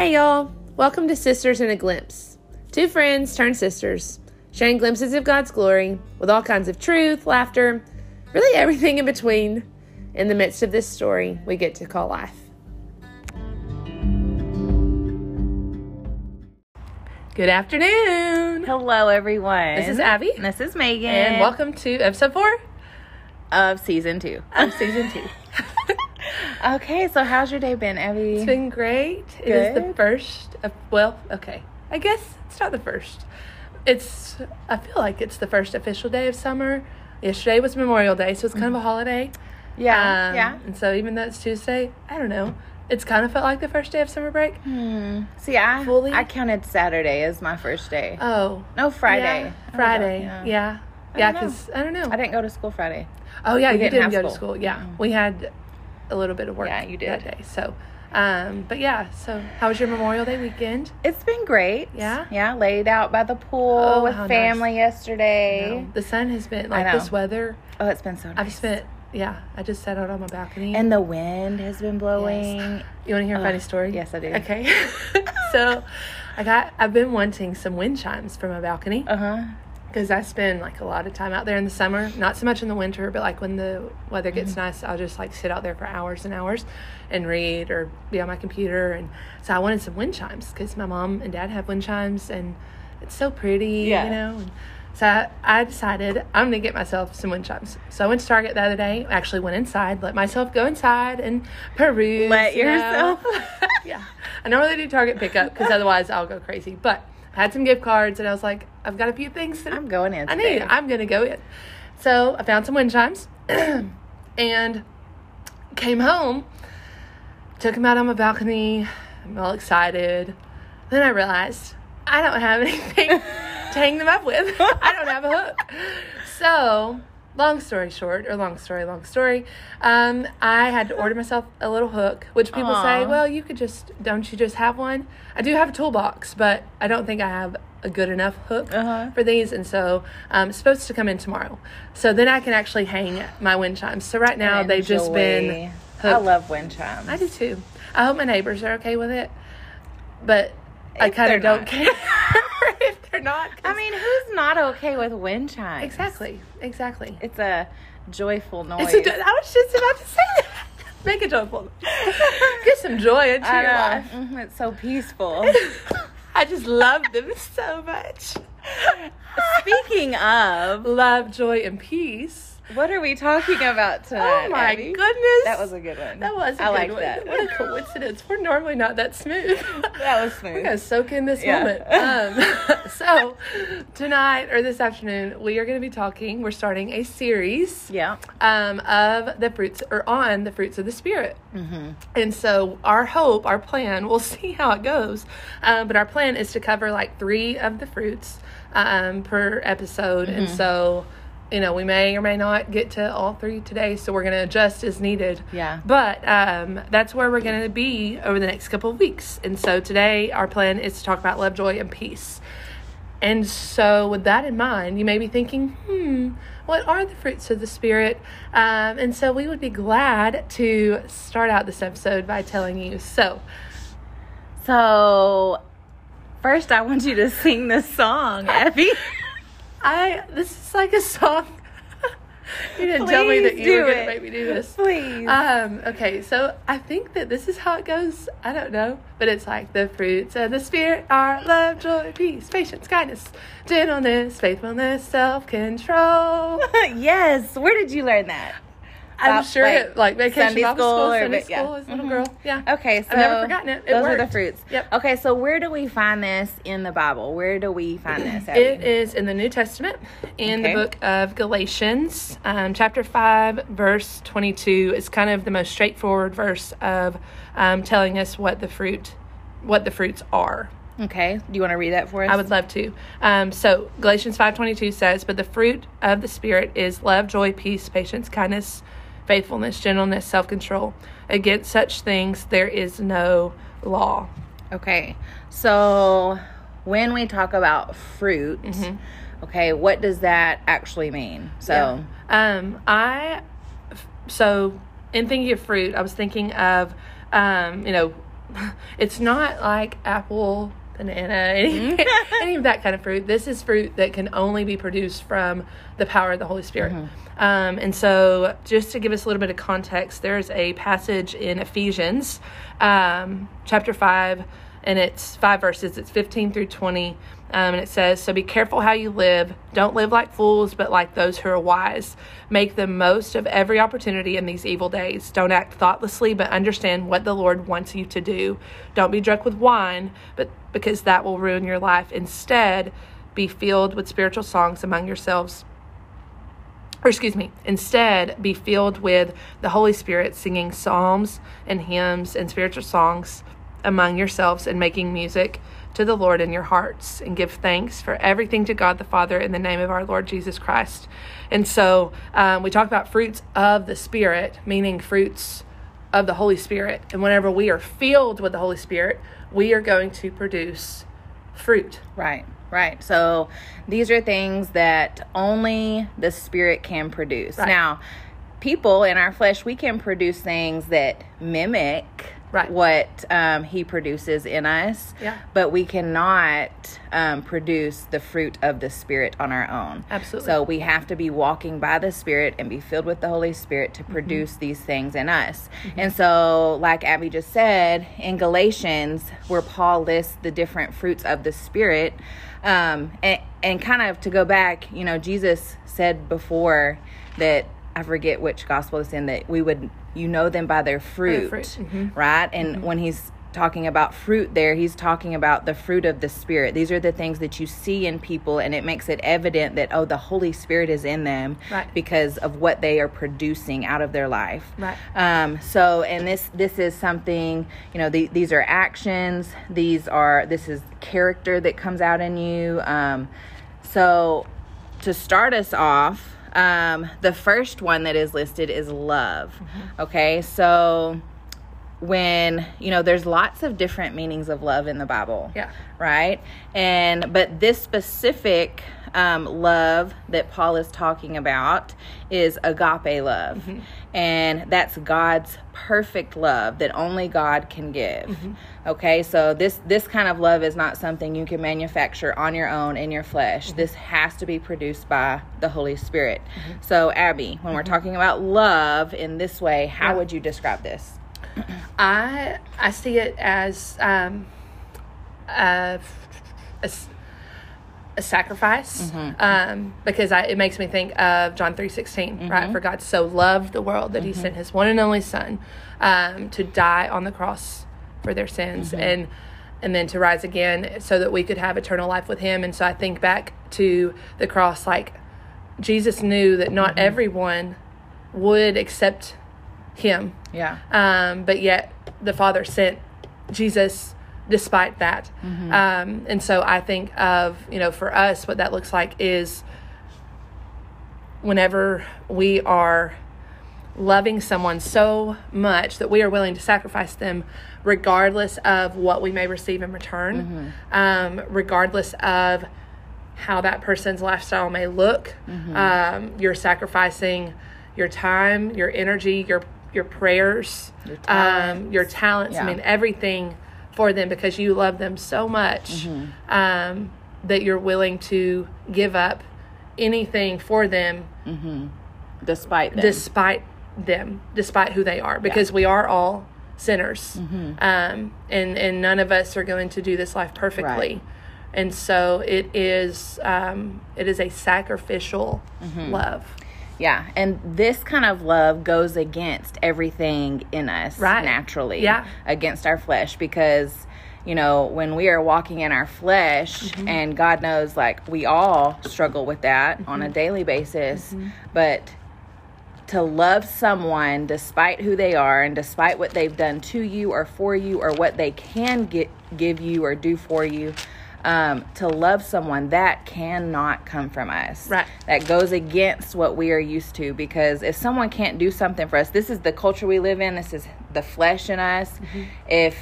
Hey, y'all. Welcome to Sisters in a Glimpse. Two friends turned sisters, sharing glimpses of God's glory with all kinds of truth, laughter, really everything in between in the midst of this story we get to call life. Good afternoon. Hello, everyone. This is Abby. And this is Megan. And welcome to episode four of season two. of season two. okay, so how's your day been, Abby? It's been great. Good. It is the first of, well, okay. I guess it's not the first. It's, I feel like it's the first official day of summer. Yesterday was Memorial Day, so it's kind of a holiday. yeah, Um, yeah. And so even though it's Tuesday, I don't know. It's kind of felt like the first day of summer break. Hmm. See, I Fully? I counted Saturday as my first day. Oh. no, Friday. Yeah, Friday. Yeah. Yeah, because I don't know. I didn't go to school Friday. oh, yeah, we you didn't didn't go to school. school. Yeah. We had a little bit of work Yeah, you did. that day. So, um, but yeah, so how was your Memorial Day weekend? It's been great. Yeah? Yeah, laid out by the pool Oh, with how nice. family yesterday. The sun has been like this weather. Oh, it's been so nice. I've spent yeah. I just sat out on my balcony. and the wind has been blowing. you want to hear a Ugh, funny story? yes, I do. Okay. so, I got. I've been wanting some wind chimes for my balcony Uh huh. Because I spend like a lot of time out there in the summer. Not so much in the winter, but like when the weather gets Mm-hmm. nice, I'll just like sit out there for hours and hours and read or be on my computer. And so I wanted some wind chimes because my mom and dad have wind chimes and it's so pretty, Yeah. you know. And so I, I decided I'm gonna get myself some wind chimes. So I went to Target the other day. Actually went inside, let myself go inside and peruse. Let yourself. yeah, I normally do Target pickup because otherwise I'll go crazy. But had some gift cards and I was like, I've got a few things that I'm going in. I need. I'm gonna go in. So I found some wind chimes and came home. Took them out on my balcony. I'm all excited. Then I realized I don't have anything to hang them up with. I don't have a hook. So, long story short, or long story, long story, um, I had to order myself a little hook, which people say, well, you could just, don't you just have one? I do have a toolbox, but I don't think I have a good enough hook Uh-huh. for these. And so um, it's supposed to come in tomorrow. So then I can actually hang my wind chimes. So right now they've just been. Enjoy. I love wind chimes. I do too. I hope my neighbors are okay with it, but I kind of don't not. care if they're not. I mean, who's not okay with wind chimes? exactly, exactly. It's a joyful noise. A, I was just about to say that. Make it joyful. Get some joy into I your life. Mhm, It's so peaceful. I just love them so much. Speaking of, Love, joy, and peace. What are we talking about tonight? Oh my Abby? goodness. That was a good one. That was. I good like one. that. What a coincidence. We're normally not that smooth. That was smooth. We're gonna soak in this Yeah. moment. Um, so tonight or this afternoon, we are going to be talking. We're starting a series Yeah. um, of the fruits or on the fruits of the spirit. Mm-hmm. And so our hope, our plan, we'll see how it goes. Um, but our plan is to cover like three of the fruits um, per episode. And Mm-hmm. so, you know, we may or may not get to all three today. So we're going to adjust as needed. Yeah. But um, that's where we're going to be over the next couple of weeks. And so today our plan is to talk about love, joy, and peace. And so, with that in mind, you may be thinking, hmm, what are the fruits of the Spirit? Um, and so, we would be glad to start out this episode by telling you. So, So, first, I want you to sing this song, Abby. I this is like a song. you didn't tell me that you were going to make me do this. Please. Um, okay, so I think that this is how it goes. I don't know, but it's like the fruits of the spirit are love, joy, peace, patience, kindness, gentleness, faithfulness, self control. yes. Where did you learn that? I'm sure like, it, like vacation Sunday Bible school school, or Sunday va- yeah. school as a little Mhm. girl. Yeah. Okay, so I've never forgotten it. It those are the fruits. Yep. Okay, so where do we find this in the Bible? Where do we find this? It is in the New Testament, in Okay. the book of Galatians, um, chapter 5, verse 22. is kind of the most straightforward verse of um, telling us what the fruit, what the fruits are. Okay. Do you want to read that for us? I would love to. Um, so Galatians 5.22 says, But the fruit of the Spirit is love, joy, peace, patience, kindness, faithfulness, gentleness, self-control. Against such things there is no law. Okay. So when we talk about fruit, Mm-hmm. okay, what does that actually mean? So, Yeah. Um, I so in thinking of fruit, I was thinking of um, you know it's not like apple, banana, any, any of that kind of fruit. This is fruit that can only be produced from the power of the Holy Spirit. Um, and so, just to give us a little bit of context, there's a passage in Ephesians um, chapter 5, and it's five verses, it's 15 through 20. Um, and it says, So be careful how you live. Don't live like fools, but like those who are wise. Make the most of every opportunity in these evil days. Don't act thoughtlessly, but understand what the Lord wants you to do. Don't be drunk with wine, but because that will ruin your life. Instead, be filled with spiritual songs among yourselves or excuse me, instead be filled with the Holy Spirit, singing psalms and hymns and spiritual songs among yourselves and making music to the Lord in your hearts and give thanks for everything to God the Father in the name of our Lord Jesus Christ. And so um, we talk about fruits of the Spirit, meaning fruits of the Holy Spirit. And whenever we are filled with the Holy Spirit, we are going to produce fruit. Right, right. So these are things that only the spirit can produce. Right. Now, people in our flesh, we can produce things that mimic Right. what um, he produces in us, Yeah. but we cannot um, produce the fruit of the spirit on our own. Absolutely. So we have to be walking by the spirit and be filled with the Holy Spirit Mm-hmm. to produce these things in us. And so, like Abby just said, in Galatians, where Paul lists the different fruits of the spirit, um, and, and kind of to go back, you know, Jesus said before that I forget which gospel it's in that we would you know them by their fruit, fruit, mhm. right? And when he's talking about fruit there, he's talking about the fruit of the spirit. These are the things that you see in people and it makes it evident that oh the Holy Spirit is in them Right. because of what they are producing out of their life. Right. Um, so, and this this is something you know. The, these are actions. These are this is character that comes out in you. Um, so, to start us off, um, the first one that is listed is love. Mm-hmm. Okay, so when you know there's lots of different meanings of love in the bible Yeah. right and but this specific um, love that paul is talking about is agape love and that's god's perfect love that only god can give. Mm-hmm. Okay so this this kind of love is not something you can manufacture on your own in your flesh. Mm-hmm. This has to be produced by the holy spirit. Mm-hmm. So abby when we're talking about love in this way how would you describe this? I I see it as um, a, a a sacrifice um, because I, it makes me think of John three right? For God so loved the world that He sent His one and only Son um, to die on the cross for their sins and and then to rise again so that we could have eternal life with Him. And so I think back to the cross, like Jesus knew that not everyone would accept Him. Yeah. Um, but yet the Father sent Jesus despite that. Um, and so I think of, you know, for us, what that looks like is whenever we are loving someone so much that we are willing to sacrifice them regardless of what we may receive in return, um, regardless of how that person's lifestyle may look. Um, you're sacrificing your time, your energy, your your prayers, Your um, talents. your talents. I mean, everything for them because you love them so much um, that you're willing to give up anything for them despite them. despite them, despite who they are, because we are all sinners, Mm-hmm. um, and and none of us are going to do this life perfectly, Right. and so it is um, it is a sacrificial Mm-hmm. love, yeah, and this kind of love goes against everything in us Right. naturally. Yeah. Against our flesh because you know, when we are walking in our flesh Mm-hmm. and God knows like we all struggle with that on a Mm-hmm. daily basis, but to love someone despite who they are and despite what they've done to you or for you or what they can get give you or do for you um, to love someone that cannot come from us Right. that goes against what we are used to because if someone can't do something for us this is the culture we live in this is the flesh in us Mm-hmm. if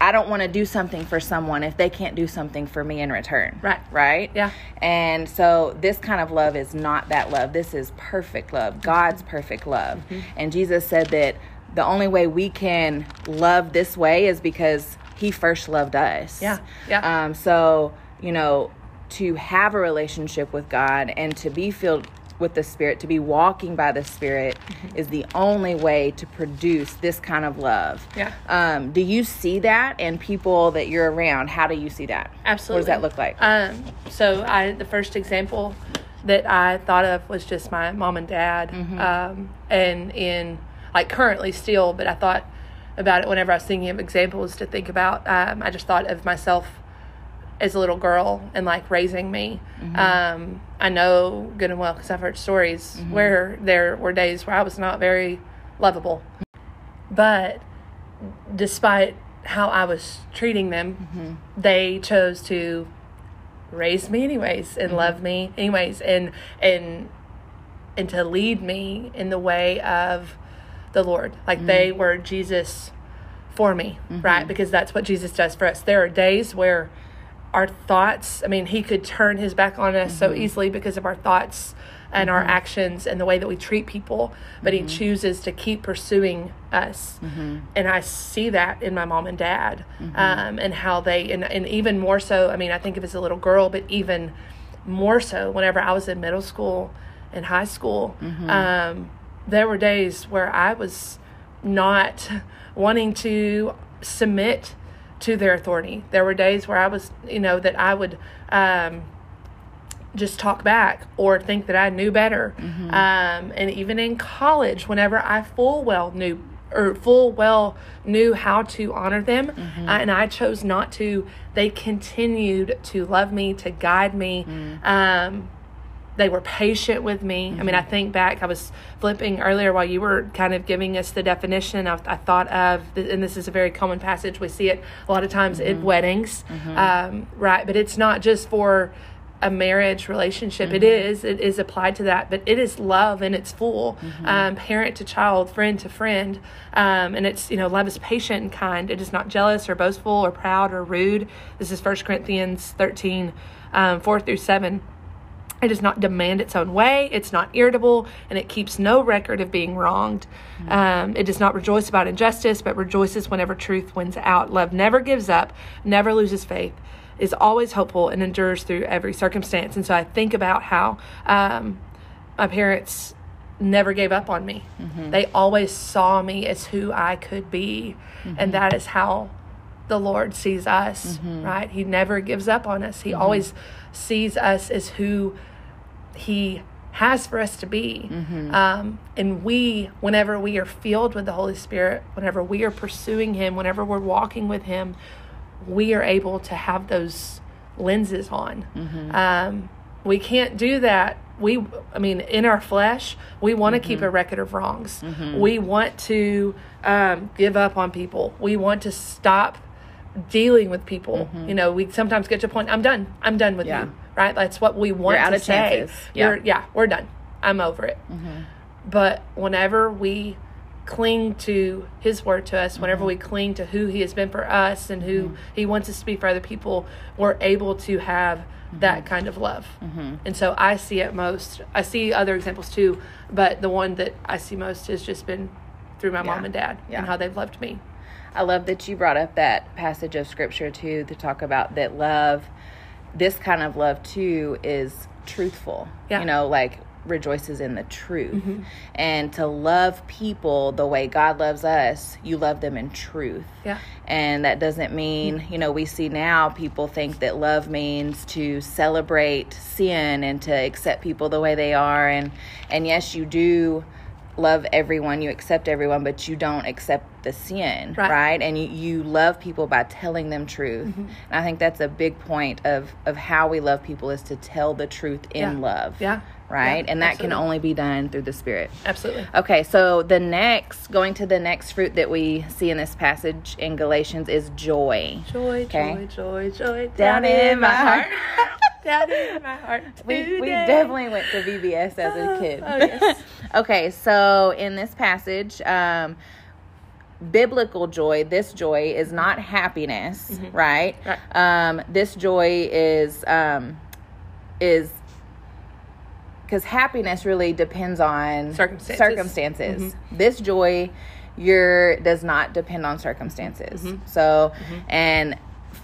i don't want to do something for someone if they can't do something for me in return Right. right Yeah. and so this kind of love is not that love. This is perfect love, God's perfect love. And Jesus said that the only way we can love this way is because he first loved us. Yeah, yeah. Um, so, you know, to have a relationship with God and to be filled with the Spirit, to be walking by the Spirit, Mm-hmm. is the only way to produce this kind of love. Yeah. Um, do you see that in people that you're around? How do you see that? Absolutely. What does that look like? Um, so I the first example that I thought of was just my mom and dad, Mm-hmm. um, and in like currently still, but I thought about it whenever I was thinking of examples to think about. Um, I just thought of myself as a little girl and like raising me. Mm-hmm. Um, I know good and well because I've heard stories Mm-hmm. where there were days where I was not very lovable, but despite how I was treating them, Mm-hmm. they chose to raise me anyways and love me anyways and and and to lead me in the way of the Lord. Like they mm. were Jesus for me, mm-hmm. right? Because that's what Jesus does for us. There are days where our thoughts, I mean, he could turn his back on us so mm-hmm. easily because of our thoughts and our mm-hmm. actions and the way that we treat people, but he chooses to keep pursuing us. And I see that in my mom and dad um, and how they, and, and even more so, I mean, I think of as a little girl, but even more so whenever I was in middle school and high school, um, there were days where I was not wanting to submit to their authority. There were days where I was, you know, that I would um, just talk back or think that I knew better. Um, and even in college, whenever I full well knew or full well knew how to honor them, uh, and I chose not to, they continued to love me, to guide me. Um, they were patient with me. I mean, I think back, I was flipping earlier while you were kind of giving us the definition. I, I thought of, and this is a very common passage, we see it a lot of times in weddings, um, right? But it's not just for a marriage relationship. It is, it is applied to that, but it is love and its full, um, parent to child, friend to friend. Um, and it's, you know, love is patient and kind. It is not jealous or boastful or proud or rude. This is First Corinthians 13, um, 4 through 7. It does not demand its own way. It's not irritable, and it keeps no record of being wronged. Mm. Um, it does not rejoice about injustice, but rejoices whenever truth wins out. Love never gives up, never loses faith, is always hopeful, and endures through every circumstance. And so I think about how um, my parents never gave up on me. Mm-hmm. They always saw me as who I could be, and mm-hmm. that is how the Lord sees us, mm-hmm. right? He never gives up on us. He always sees us as who He has for us to be. Um, and we, whenever we are filled with the Holy Spirit, whenever we are pursuing Him, whenever we're walking with Him, we are able to have those lenses on. Um, we can't do that. We, I mean, in our flesh, we want to keep a record of wrongs. We want to um, give up on people. We want to stop dealing with people. Mm-hmm. You know, we sometimes get to a point. I'm done. I'm done with Yeah. you. Right? That's what we want You're out to of say. chances. Yeah. You're, yeah, we're done. I'm over it. Mm-hmm. But whenever we cling to His word to us, whenever mm-hmm. we cling to who He has been for us and who He wants us to be for other people, we're able to have that kind of love. And so I see it most. I see other examples too, but the one that I see most has just been through my mom and dad Yeah. and how they've loved me. I love that you brought up that passage of scripture too to talk about that love. This kind of love too is truthful. Yeah. You know, like rejoices in the truth. Mm-hmm. And to love people the way God loves us, you love them in truth. Yeah. And that doesn't mean, mm-hmm. you know, we see now people think that love means to celebrate sin and to accept people the way they are and and yes, you do love everyone, you accept everyone, but you don't accept the sin, Right. right? And you, you love people by telling them truth. Mm-hmm. And I think that's a big point of of how we love people is to tell the truth in Yeah. love. Yeah. Right? Yeah, and that can only be done through the spirit. Absolutely. Okay, so the next, going to the next fruit that we see in this passage in Galatians is joy. Joy, Okay. joy, joy, joy. Down in my heart. down in my heart. We, we definitely went to VBS as a kid. Oh, yes. okay, so in this passage, um, biblical joy, this joy is not happiness, right? Mm-hmm. Right. Um, this joy is um, is because happiness really depends on Circumstances. circumstances. This joy your does not depend on circumstances. Mm-hmm. So, and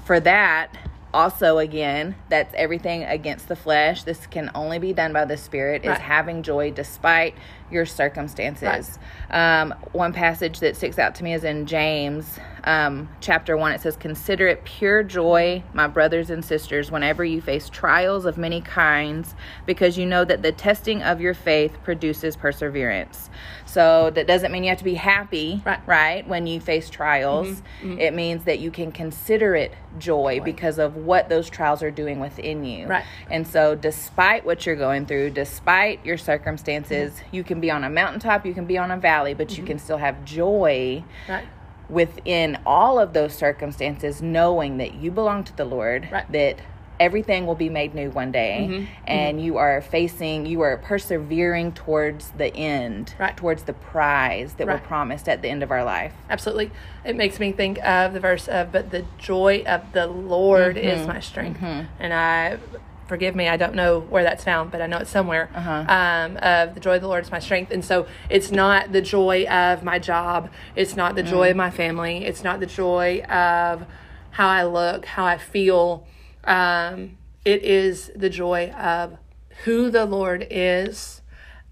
for that, also again, that's everything against the flesh. This can only be done by the Spirit. Is having joy despite your circumstances. Um, one passage that sticks out to me is in James um, chapter 1. It says, Consider it pure joy, my brothers and sisters, whenever you face trials of many kinds, because you know that the testing of your faith produces perseverance. So that doesn't mean you have to be happy, Right. right when you face trials. It means that you can consider it joy, because of what those trials are doing within you. Right. And so, despite what you're going through, despite your circumstances, Mm-hmm. you can be on a mountaintop, you can be on a valley, but you can still have joy Right. Within all of those circumstances, knowing that you belong to the Lord, Right. that everything will be made new one day, Mm-hmm. and you are facing, you are persevering towards the end, Right. towards the prize that Right. we're promised at the end of our life. Absolutely. It makes me think of the verse of, but the joy of the Lord is my strength. And I, forgive me, I don't know where that's found, but I know it's somewhere. Um, of the joy of the Lord is my strength. And so it's not the joy of my job. It's not the joy of my family. It's not the joy of how I look, how I feel. Um, it is the joy of who the Lord is,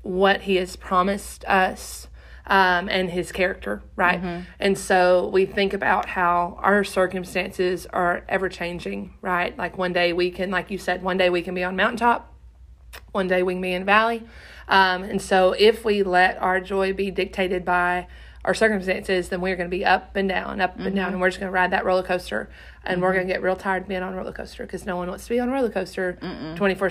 what He has promised us, um, and His character, right? And so we think about how our circumstances are ever changing, right? Like one day we can, like you said, one day we can be on mountaintop, one day we can be in a valley. Um, and so if we let our joy be dictated by our circumstances, then we're going to be up and down, up and down, and we're just going to ride that roller coaster. And we're going to get real tired of being on a roller coaster because no one wants to be on a roller coaster 24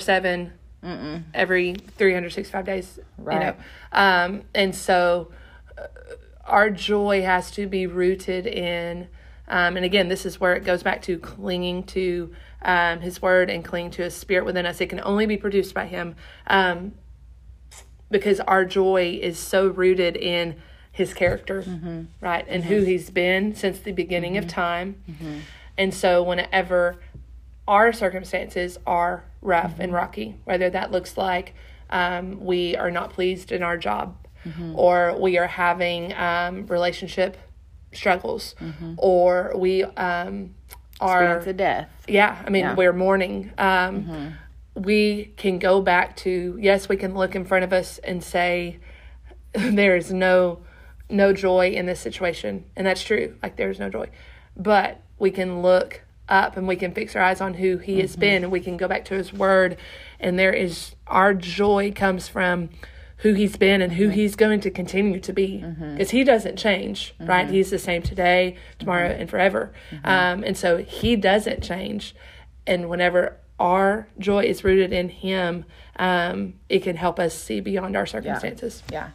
7 every 365 days, you know. Right. Um, and so uh, our joy has to be rooted in, um, and again, this is where it goes back to clinging to um, His Word and clinging to His Spirit within us. It can only be produced by Him um, because our joy is so rooted in His character, right, and who He's been since the beginning of time. And so, whenever our circumstances are rough and rocky, whether that looks like um, we are not pleased in our job, or we are having um, relationship struggles, or we um, are Experience of death. yeah, I mean, Yeah. we're mourning. Um, We can go back to yes, we can look in front of us and say there is no no joy in this situation, and that's true. Like there is no joy, but we can look up and we can fix our eyes on who He has been, and we can go back to His Word, and there is our joy comes from who he's been and who he's going to continue to be because he doesn't change right? He's the same today tomorrow and forever. Um, and so he doesn't change. And whenever our joy is rooted in him um, it can help us see beyond our circumstances. Yeah.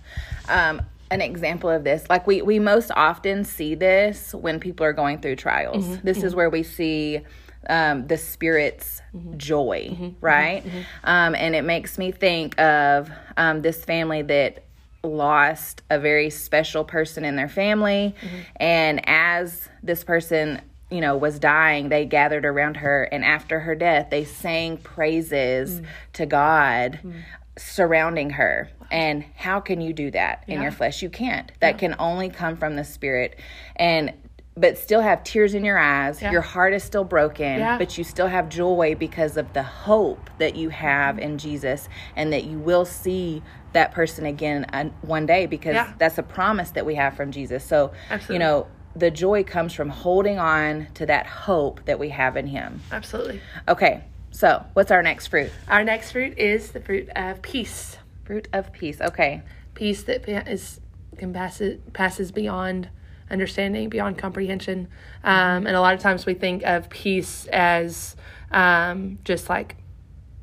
Um, an example of this, like we, we most often see this when people are going through trials. Mm-hmm. This is mm-hmm. where we see um, the Spirit's mm-hmm. joy, right? Um, and it makes me think of um, this family that lost a very special person in their family. And as this person, you know, was dying, they gathered around her. And after her death, they sang praises mm. to God mm. Surrounding her. And how can you do that in your flesh? You can't. That can only come from the spirit. And but still have tears in your eyes. Your heart is still broken, Yeah. but you still have joy because of the hope that you have in Jesus and that you will see that person again uh, one day because Yeah. that's a promise that we have from Jesus. So, Absolutely. you know, the joy comes from holding on to that hope that we have in him. absolutely Okay. So, what's our next fruit? our next fruit is the fruit of peace Fruit of peace. Okay. peace that is can passes passes beyond understanding, beyond comprehension. Um, and a lot of times we think of peace as um, just like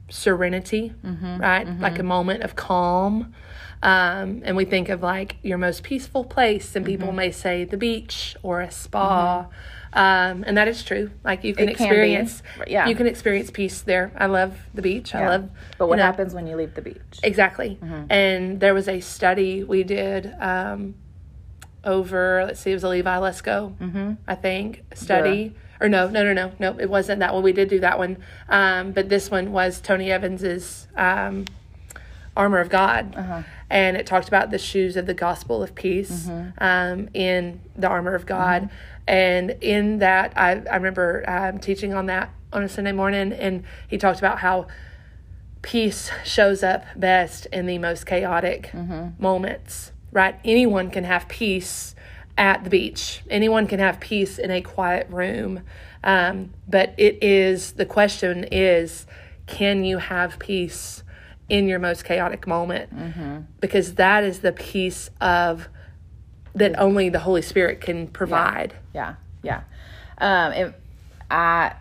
serenity, right? Like a moment of calm. Um, and we think of like your most peaceful place, and people may say the beach or a spa. Um, and that is true. Like you can It can experience, Yeah. you can experience peace there. I love the beach. I Yeah. love. But what you know, happens when you leave the beach? Exactly. And there was a study we did um, over, let's see, it was a Levi Lusko, mm-hmm. I think, study. Or no, no, no, no, no, it wasn't that one. We did do that one. Um, but this one was Tony Evans's um, armor of God, Uh-huh. and it talked about the shoes of the gospel of peace Mm-hmm. um, in the armor of God. And in that, I, I remember um, teaching on that on a Sunday morning, and he talked about how peace shows up best in the most chaotic moments, right? Anyone can have peace at the beach, anyone can have peace in a quiet room. Um, but it is the question is can you have peace in your most chaotic moment? Because that is the peace of that only the Holy Spirit can provide. Yeah, yeah. Um, and I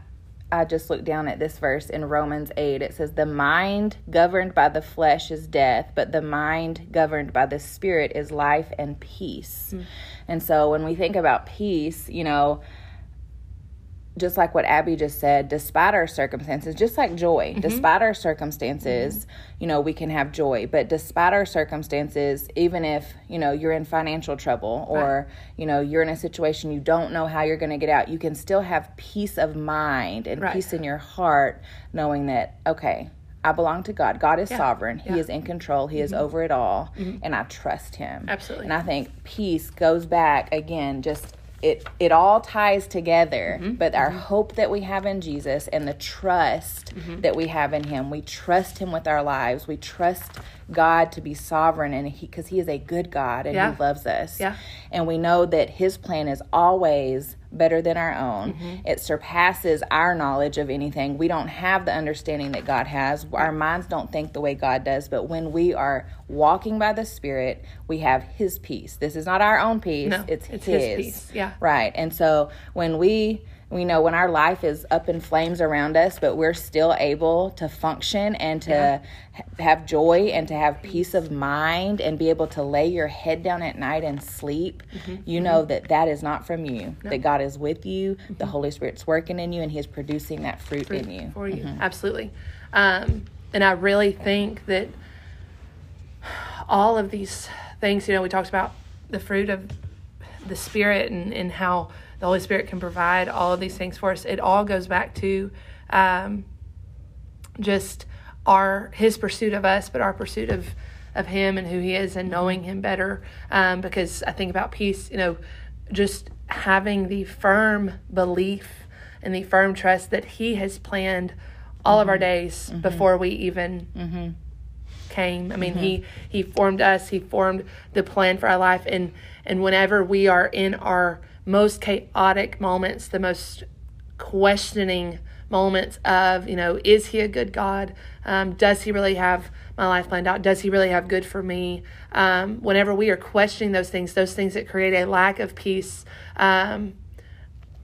I just looked down at this verse in Romans eight. It says, "The mind governed by the flesh is death, but the mind governed by the Spirit is life and peace." And so, when we think about peace, you know, just like what Abby just said, despite our circumstances, just like joy, mm-hmm. despite our circumstances, mm-hmm. you know, we can have joy. But despite our circumstances, even if, you know, you're in financial trouble or, you know, you're in a situation you don't know how you're going to get out, you can still have peace of mind and Right. peace in your heart knowing that, okay, I belong to God. God is sovereign. He Yeah. Mm-hmm. is in control. He is mm-hmm. over it all. And I trust him. Absolutely. And I think peace goes back again, just it it all ties together. Mm-hmm. But our hope that we have in Jesus and the trust Mm-hmm. that we have in him, we trust him with our lives. We trust God to be sovereign and he because he is a good God and Yeah. he loves us. Yeah. And we know that his plan is always better than our own. Mm-hmm. It surpasses our knowledge of anything. We don't have the understanding that God has. Our minds don't think the way God does, but when we are walking by the Spirit, we have his peace. This is not our own peace, No, it's, it's his. his peace. Yeah. Right. And so when we we know when our life is up in flames around us, but we're still able to function and to ha- have joy and to have peace of mind and be able to lay your head down at night and sleep, Mm-hmm. you know that that is not from you. That God is with you, the Holy Spirit's working in you, and He is producing that fruit, in you. for you. Absolutely. Um, and I really think that all of these things, you know, we talked about the fruit of the Spirit and, and how the Holy Spirit can provide all of these things for us. It all goes back to um, just our His pursuit of us, but our pursuit of of Him and who He is, and knowing Him better. Um, because I think about peace, you know, just having the firm belief and the firm trust that He has planned all of our days before we even came. I mean, he he formed us. He formed the plan for our life, and and whenever we are in our most chaotic moments, the most questioning moments of you know, is he a good God? Um, does he really have my life planned out? Does he really have good for me? Um, whenever we are questioning those things, those things that create a lack of peace. Um,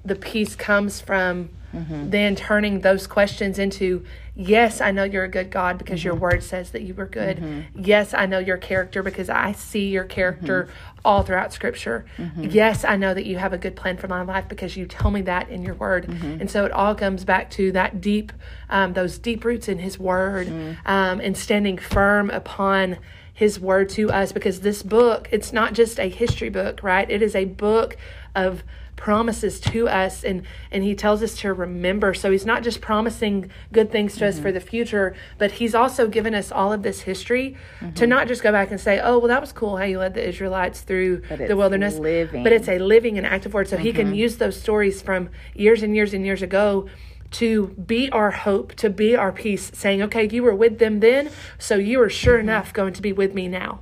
the peace comes from Mm-hmm. then turning those questions into yes i know you're a good god because your mm-hmm. word says that you were good. Mm-hmm. Yes i know your character because i see your character all throughout scripture. Yes i know that you have a good plan for my life because you tell me that in your word. And so it all comes back to that deep um, those deep roots in his word um, and standing firm upon his word to us because this book it's not just a history book right? It is a book of promises to us and and he tells us to remember. So he's not just promising good things to us mm-hmm. for the future but he's also given us all of this history to mm-hmm. not just go back and say oh well that was cool how you led the israelites through the wilderness living. but it's a living and active word. So he can mm-hmm. use those stories from years and years and years ago to be our hope to be our peace saying okay you were with them then so you are sure enough going to be with me now.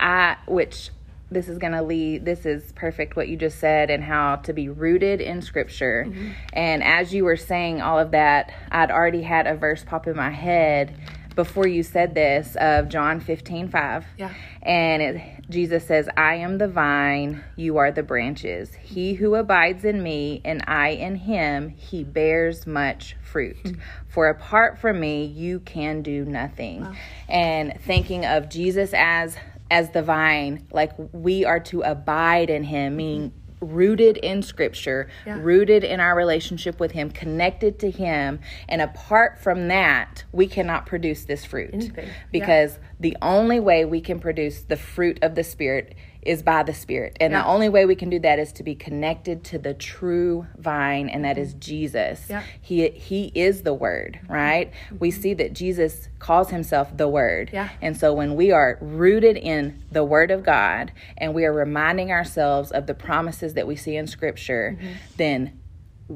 I, which this is going to lead, this is perfect what you just said and how to be rooted in scripture. Mm-hmm. And as you were saying all of that, I'd already had a verse pop in my head before you said this of John 15 5. Yeah. And it, Jesus says, I am the vine, you are the branches. He who abides in me and I in him, he bears much fruit. Hmm. For apart from me, you can do nothing. And thinking of Jesus as as the vine, like we are to abide in him, mm-hmm. meaning rooted in scripture, Yeah. rooted in our relationship with him, connected to him, and apart from that, we cannot produce this fruit Anything. Yeah. because the only way we can produce the fruit of the spirit is by the Spirit. And the only way we can do that is to be connected to the true vine, and that is Jesus. Yeah. He he is the word, right? We mm-hmm. see that Jesus calls himself the word. Yeah. And so when we are rooted in the word of God and we are reminding ourselves of the promises that we see in scripture, mm-hmm. then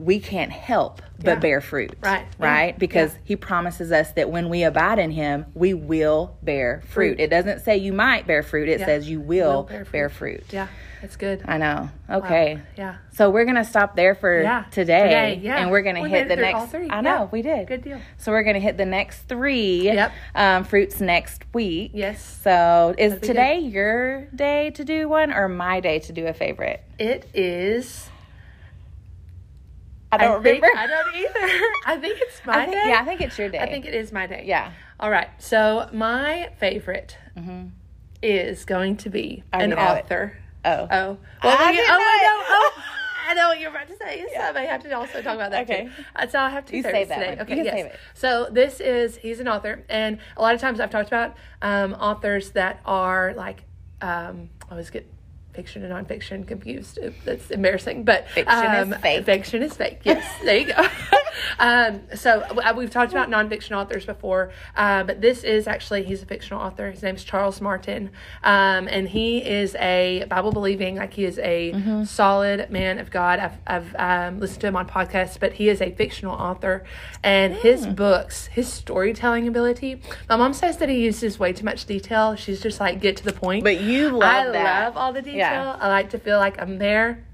we can't help but. Yeah. bear fruit. Right. Yeah. Right? Because Yeah. he promises us that when we abide in him, we will bear fruit. Fruit. It doesn't say you might bear fruit, it Yeah. says you will, Will bear bear, fruit. fruit. Yeah, it's good. I know. Okay. Yeah. So we're gonna stop there for Yeah. today, Today, yeah. and we're gonna We hit the next. three. I know Yeah. we did. Good deal. So we're gonna hit the next three Yep. um, fruits next week. Yes. So is today your day to do one or my day to do a favorite? It is. I don't think- remember. I don't either. I think it's my I think- day. yeah, I think it's your day. I think it is my day. Yeah. All right. So my favorite is going to be I an know it. author. Oh. Oh. Well, I we- oh, know I know. Oh, I know what you're about to say. So I have to also talk about that Okay. too. Uh, so I have to You save that today. one. Okay, yes. So this is he's an author, and a lot of times I've talked about um, authors that are like um, I always get fiction and nonfiction confused. It- That's embarrassing, but Fiction is um, fake. Fiction is fake. Yes, there you go. um, so uh, we've talked about nonfiction authors before, uh, but this is actually he's a fictional author. His name is Charles Martin, um, and he is a Bible believing, like he is a Mm-hmm. solid man of God. I've, I've um, listened to him on podcasts, but he is a fictional author, and his books, his storytelling ability. My mom says that he uses way too much detail. She's just like get to the point. But you love I that. love all the detail. Yeah. I like to feel like I'm there.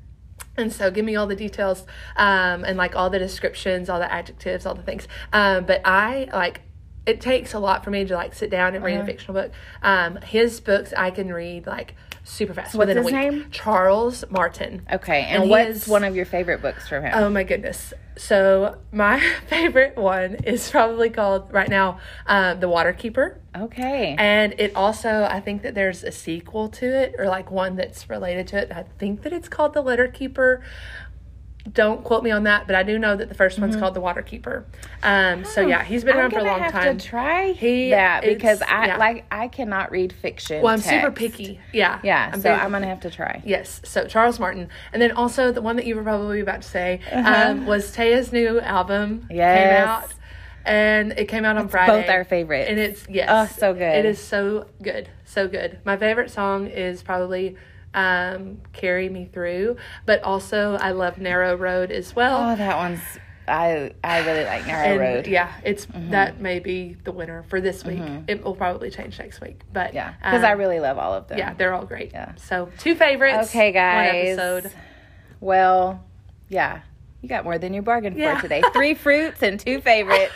And so give me all the details um, and like all the descriptions, all the adjectives, all the things. Um, but I like it takes a lot for me to like sit down and read Uh-huh. a fictional book. Um, his books I can read like super fast What's his name? Charles Martin. Okay. And And, what's is- one of your favorite books from him? Oh my goodness. So my favorite one is probably called right now um, The Water Keeper. okay. And it also, I think that there's a sequel to it, or like one that's related to it. I think that it's called The Letter Keeper. Don't quote me on that, but I do know that the 1st one's called The Water Keeper. Um, so yeah, he's been Mm-hmm. I'm around for a long have time. to try He that because I yeah. like I cannot read fiction. well, I'm super picky. Yeah. Yeah, so very I'm gonna picky. have to try. Yes, so Charles Martin, and then also the one that you were probably about to say Uh-huh. um, was Taya's new album came out, and it came out on Friday. both our favorite. and it's yes, Oh, so good. It is so good, so good. My favorite song is probably um, "Carry Me Through," but also I love "Narrow Road" as well. Oh, that one's I I really like Narrow and Road. Mm-hmm. yeah, it's that may be the winner for this week. It will probably change next week, but Yeah, because I um, really love all of them. yeah, they're all great. Yeah. So two favorites. Okay, One guys. episode. Well, yeah, you got more than you bargained Yeah. for today. Three fruits and two favorites.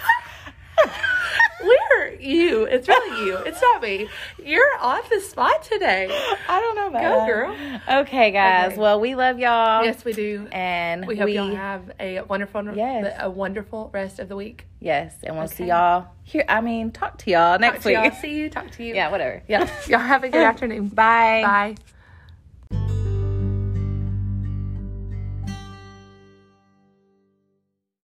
You? It's really you. It's not me. You're off the spot today. I don't know about Go, that. girl. Okay, guys. Okay. Well, we love y'all. Yes, we do. And We hope y'all have a wonderful, Yes. a wonderful rest of the week. yes, and we'll see y'all here. I mean, talk to y'all next Talk to y'all. week. See you. Talk to you. Yeah, whatever. Yeah. Y'all have a good afternoon. Bye. Bye.